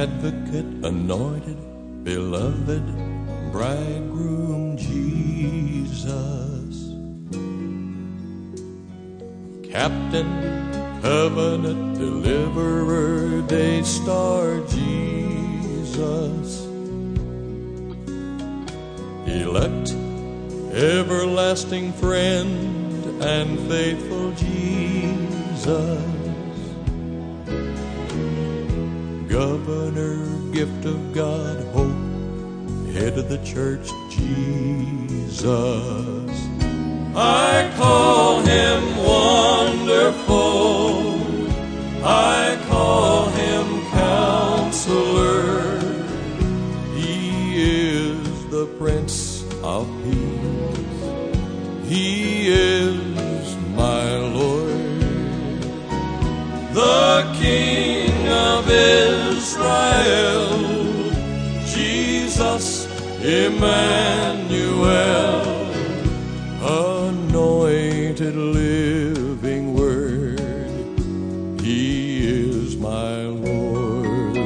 Advocate, anointed, beloved, bridegroom Jesus. Captain, covenant, deliverer, day star Jesus. Elect, everlasting friend, and faithful Jesus. Governor, gift of God, hope, head of the church, Jesus. I call him wonderful. I call him counselor. He is the Prince of Peace. He is my Lord, the King Israel. Jesus, Emmanuel, anointed living word. He is my Lord.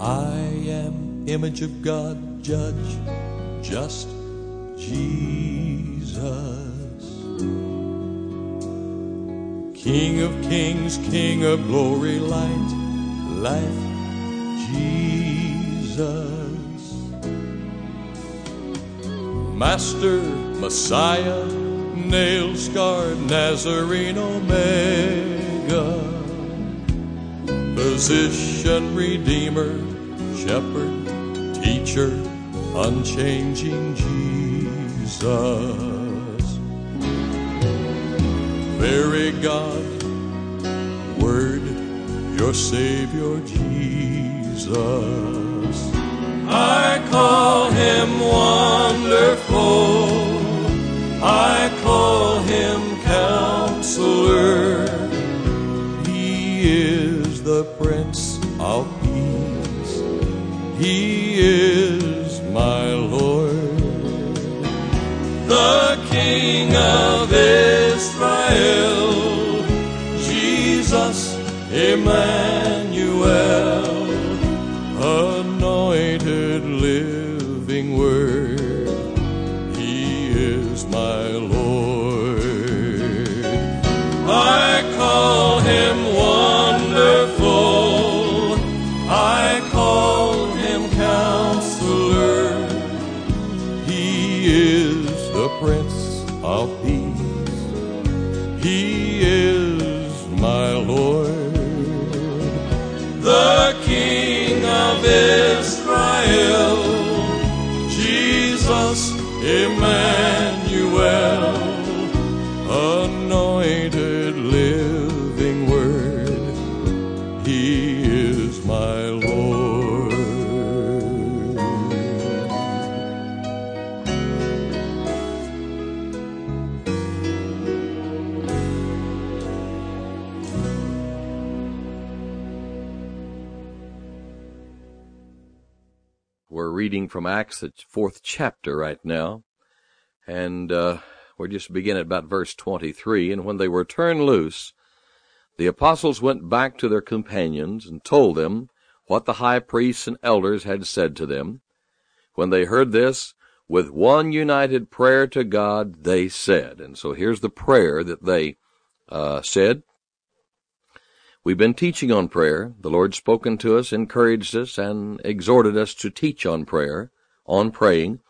I am image of God, judge, just Jesus. King of kings, King of glory, light, life, Jesus. Master, Messiah, nail scarred Nazarene Omega. Physician, Redeemer, Shepherd, Teacher, unchanging Jesus. Very God, Word, your Savior Jesus. I call him wonderful. Of Israel, We're reading from Acts, the fourth chapter right now, and uh, we're just beginning at about verse 23. And when they were turned loose, the apostles went back to their companions and told them what the high priests and elders had said to them. When they heard this, with one united prayer to God, they said, and so here's the prayer that they uh, said. We've been teaching on prayer. The Lord spoken to us, encouraged us, and exhorted us to teach on prayer, on praying.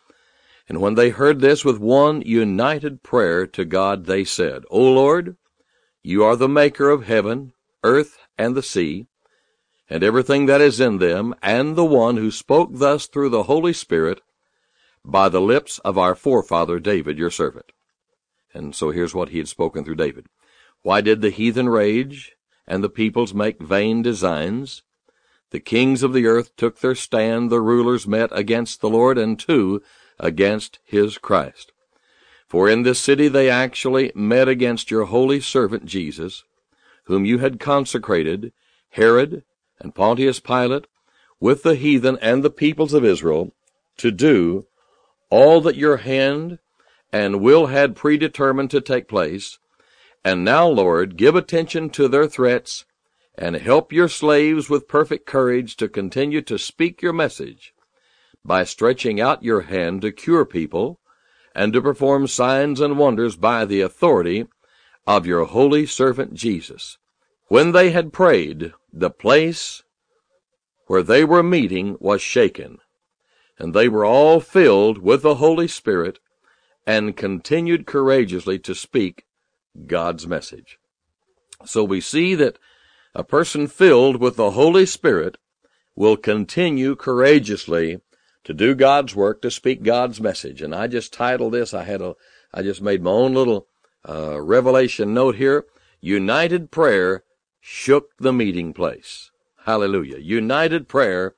And when they heard this with one united prayer to God, they said, O Lord, you are the maker of heaven, earth, and the sea, and everything that is in them, and the one who spoke thus through the Holy Spirit by the lips of our forefather David, your servant. And so here's what he had spoken through David. Why did the heathen rage? And the peoples make vain designs. The kings of the earth took their stand, the rulers met against the Lord, and two against his Christ. For in this city they actually met against your holy servant Jesus, whom you had consecrated, Herod and Pontius Pilate, with the heathen and the peoples of Israel, to do all that your hand and will had predetermined to take place, and now, Lord, give attention to their threats and help your slaves with perfect courage to continue to speak your message by stretching out your hand to cure people and to perform signs and wonders by the authority of your holy servant Jesus. When they had prayed, the place where they were meeting was shaken, and they were all filled with the Holy Spirit and continued courageously to speak God's message. So we see that a person filled with the Holy Spirit will continue courageously to do God's work, to speak God's message. And I just titled this, I had a, I just made my own little, uh, revelation note here. United prayer shook the meeting place. Hallelujah. United prayer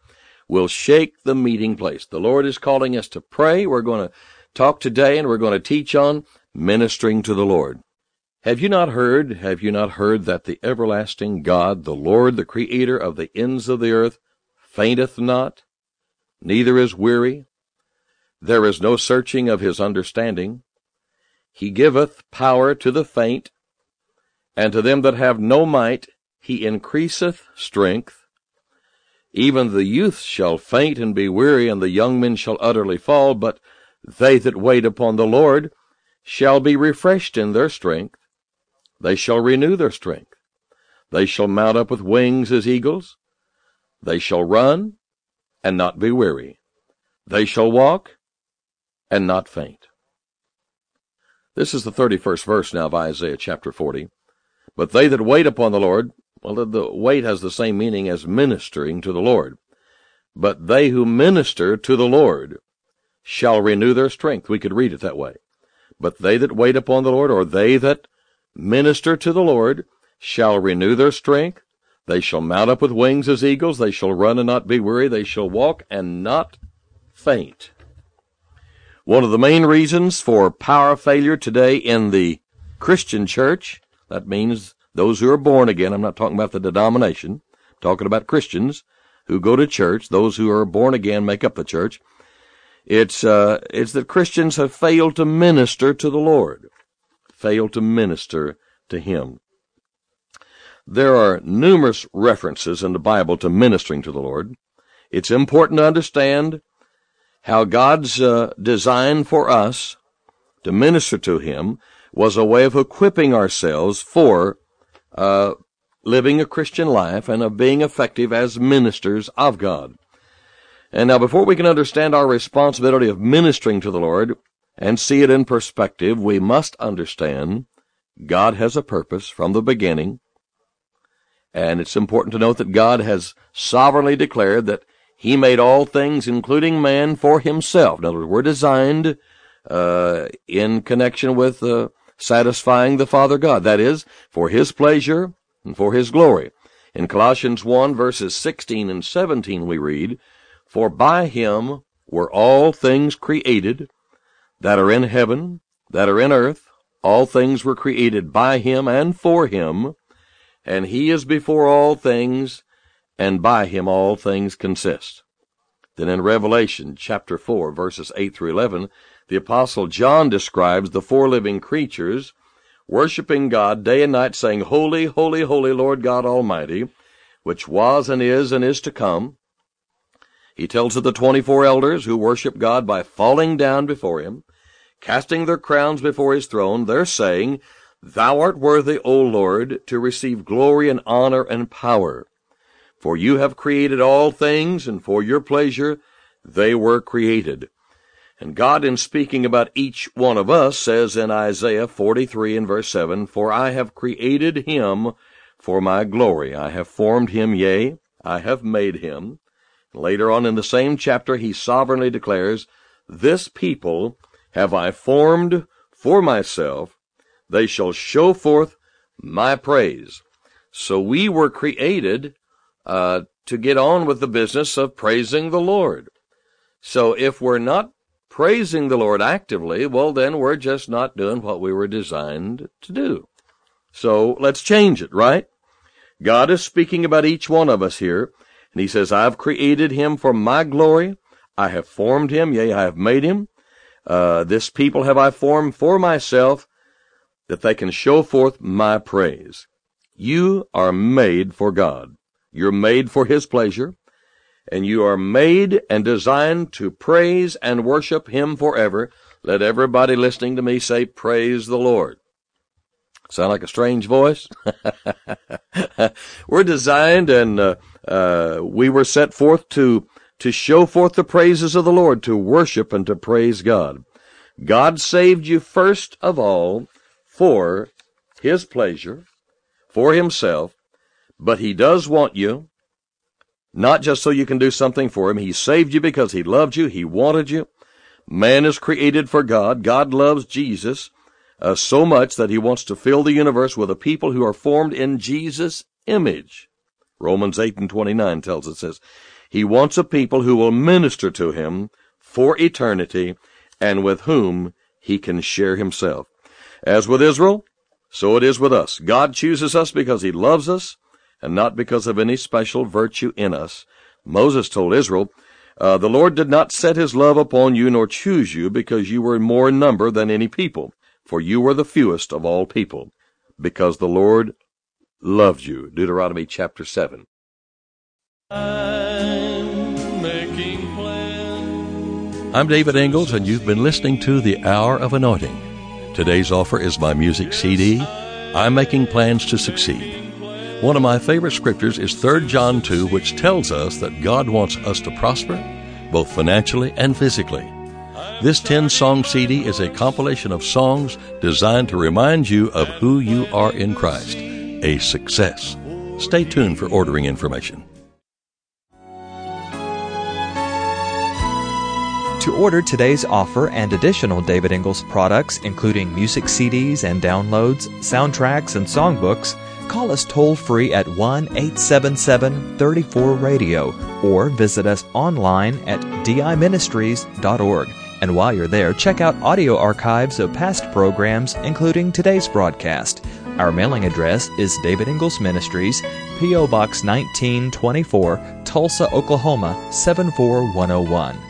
will shake the meeting place. The Lord is calling us to pray. We're going to talk today and we're going to teach on ministering to the Lord. Have you not heard, have you not heard that the everlasting God, the Lord, the Creator of the ends of the earth, fainteth not, neither is weary? There is no searching of his understanding. He giveth power to the faint, and to them that have no might he increaseth strength. Even the youth shall faint and be weary, and the young men shall utterly fall, but they that wait upon the Lord shall be refreshed in their strength. They shall renew their strength. They shall mount up with wings as eagles. They shall run and not be weary. They shall walk and not faint. This is the 31st verse now of Isaiah chapter 40. But they that wait upon the Lord, well, the wait has the same meaning as ministering to the Lord. But they who minister to the Lord shall renew their strength. We could read it that way. But they that wait upon the Lord, or they that minister to the Lord shall renew their strength. They shall mount up with wings as eagles. They shall run and not be weary. They shall walk and not faint. One of the main reasons for power failure today in the Christian church, that means those who are born again, I'm not talking about the denomination, I'm talking about Christians who go to church, those who are born again make up the church. It's, uh, it's that Christians have failed to minister to the Lord fail to minister to him. There are numerous references in the Bible to ministering to the Lord. It's important to understand how God's uh, design for us to minister to Him was a way of equipping ourselves for uh, living a Christian life and of being effective as ministers of God. And now, before we can understand our responsibility of ministering to the Lord, and see it in perspective, we must understand God has a purpose from the beginning. And it's important to note that God has sovereignly declared that He made all things, including man, for Himself. In other words, we're designed uh, in connection with uh, satisfying the Father God. That is, for His pleasure and for His glory. In Colossians 1 verses 16 and 17 we read, For by Him were all things created, that are in heaven, that are in earth, all things were created by him and for him, and he is before all things, and by him all things consist. Then in Revelation chapter 4, verses 8 through 11, the apostle John describes the four living creatures worshiping God day and night, saying, Holy, holy, holy Lord God Almighty, which was and is and is to come. He tells of the twenty-four elders who worship God by falling down before him, casting their crowns before his throne, they're saying, Thou art worthy, O Lord, to receive glory and honor and power. For you have created all things, and for your pleasure they were created. And God, in speaking about each one of us, says in Isaiah 43 and verse 7, For I have created him for my glory. I have formed him, yea, I have made him. Later on in the same chapter, he sovereignly declares, This people have I formed for myself. They shall show forth my praise. So we were created uh, to get on with the business of praising the Lord. So if we're not praising the Lord actively, well, then we're just not doing what we were designed to do. So let's change it, right? God is speaking about each one of us here, and He says, I've created him for my glory. I have formed him, yea, I have made him. Uh, this people have I formed for myself, that they can show forth my praise. You are made for God. You're made for His pleasure and you are made and designed to praise and worship Him forever. Let everybody listening to me say, Praise the Lord. Sound like a strange voice? we're designed and uh, uh, we were set forth to to show forth the praises of the Lord, to worship and to praise God. God saved you first of all for His pleasure, for Himself, but He does want you not just so you can do something for him. He saved you because he loved you. He wanted you. Man is created for God. God loves Jesus uh, so much that he wants to fill the universe with a people who are formed in Jesus' image. Romans 8 and 29 tells us this. He wants a people who will minister to him for eternity and with whom he can share himself. As with Israel, so it is with us. God chooses us because he loves us and not because of any special virtue in us. Moses told Israel, uh, The Lord did not set his love upon you nor choose you because you were more in number than any people, for you were the fewest of all people, because the Lord loved you. Deuteronomy chapter 7. I'm David Ingles, and you've been listening to The Hour of Anointing. Today's offer is my music CD, I'm Making Plans to Succeed. One of my favorite scriptures is 3 John 2, which tells us that God wants us to prosper, both financially and physically. This 10 song CD is a compilation of songs designed to remind you of who you are in Christ, a success. Stay tuned for ordering information. To order today's offer and additional David Ingles products, including music CDs and downloads, soundtracks, and songbooks, call us toll free at 1 877 34 Radio or visit us online at diministries.org. And while you're there, check out audio archives of past programs, including today's broadcast. Our mailing address is David Ingles Ministries, P.O. Box 1924, Tulsa, Oklahoma 74101.